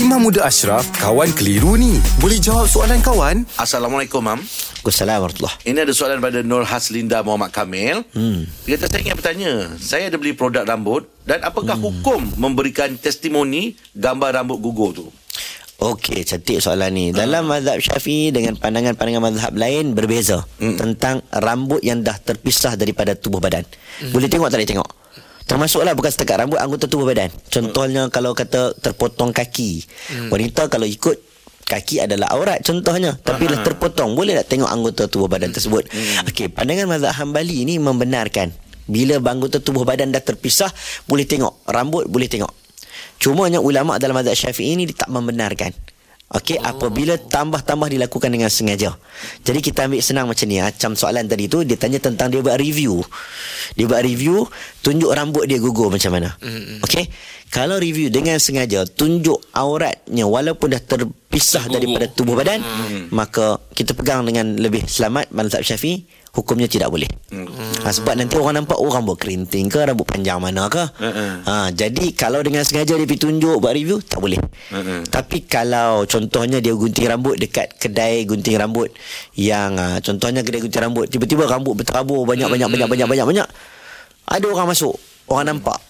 Imam Muda Ashraf, kawan keliru ni. Boleh jawab soalan kawan? Assalamualaikum, Mam. Assalamualaikum warahmatullahi Ini ada soalan pada Nur Haslinda Muhammad Kamil. Hmm. Dia kata, saya ingin bertanya. Saya ada beli produk rambut dan apakah hmm. hukum memberikan testimoni gambar rambut gugur tu? Okey, cantik soalan ni. Dalam mazhab Syafi'i dengan pandangan-pandangan mazhab lain berbeza Hmm. tentang rambut yang dah terpisah daripada tubuh badan. Boleh tengok tak boleh tengok? Termasuklah bukan setakat rambut anggota tubuh badan. Contohnya kalau kata terpotong kaki. Wanita kalau ikut kaki adalah aurat contohnya. Tapi dah terpotong boleh tak tengok anggota tubuh badan tersebut? Okey pandangan mazhab Hambali ni membenarkan. Bila anggota tubuh badan dah terpisah boleh tengok rambut boleh tengok. Cumanya ulama dalam mazhab Syafi'i ini tak membenarkan. Okey, oh. apabila tambah-tambah dilakukan dengan sengaja. Jadi kita ambil senang macam ni. Macam soalan tadi tu dia tanya tentang dia buat review. Dia buat review, tunjuk rambut dia gugur macam mana. Mm-hmm. Okey. Kalau review dengan sengaja tunjuk auratnya walaupun dah terpisah Tergugur. daripada tubuh badan, mm. maka kita pegang dengan lebih selamat mazhab Syafi'i hukumnya tidak boleh. Hmm. Ha, sebab nanti orang nampak oh rambut kerinting ke rambut panjang mana ke. Hmm. Ha, jadi kalau dengan sengaja dia pergi tunjuk buat review tak boleh. Hmm. Tapi kalau contohnya dia gunting rambut dekat kedai gunting rambut yang ha, contohnya kedai gunting rambut tiba-tiba rambut berterabur banyak banyak banyak banyak banyak banyak ada orang masuk orang nampak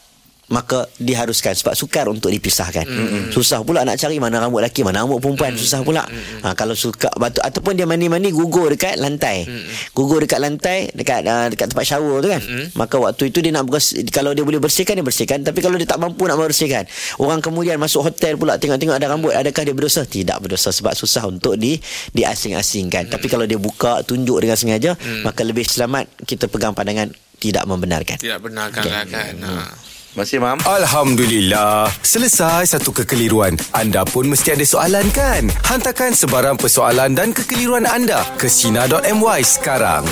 maka diharuskan sebab sukar untuk dipisahkan. Mm-hmm. Susah pula nak cari mana rambut lelaki, mana rambut perempuan, mm-hmm. susah pula. Mm-hmm. Ha, kalau suka batu ataupun dia mandi-mandi gugur dekat lantai. Mm-hmm. Gugur dekat lantai dekat uh, dekat tempat shower tu kan. Mm-hmm. Maka waktu itu dia nak bers- kalau dia boleh bersihkan dia bersihkan, tapi kalau dia tak mampu nak bersihkan, orang kemudian masuk hotel pula tengok-tengok ada rambut, adakah dia berdosa? Tidak berdosa sebab susah untuk di diasing-asingkan. Mm-hmm. Tapi kalau dia buka tunjuk dengan sengaja, mm-hmm. maka lebih selamat kita pegang pandangan tidak membenarkan. Tidak benarkan okay. kan. Ha. Masih, Mam? Alhamdulillah. Selesai satu kekeliruan. Anda pun mesti ada soalan kan? Hantarkan sebarang persoalan dan kekeliruan anda ke Sina.my sekarang.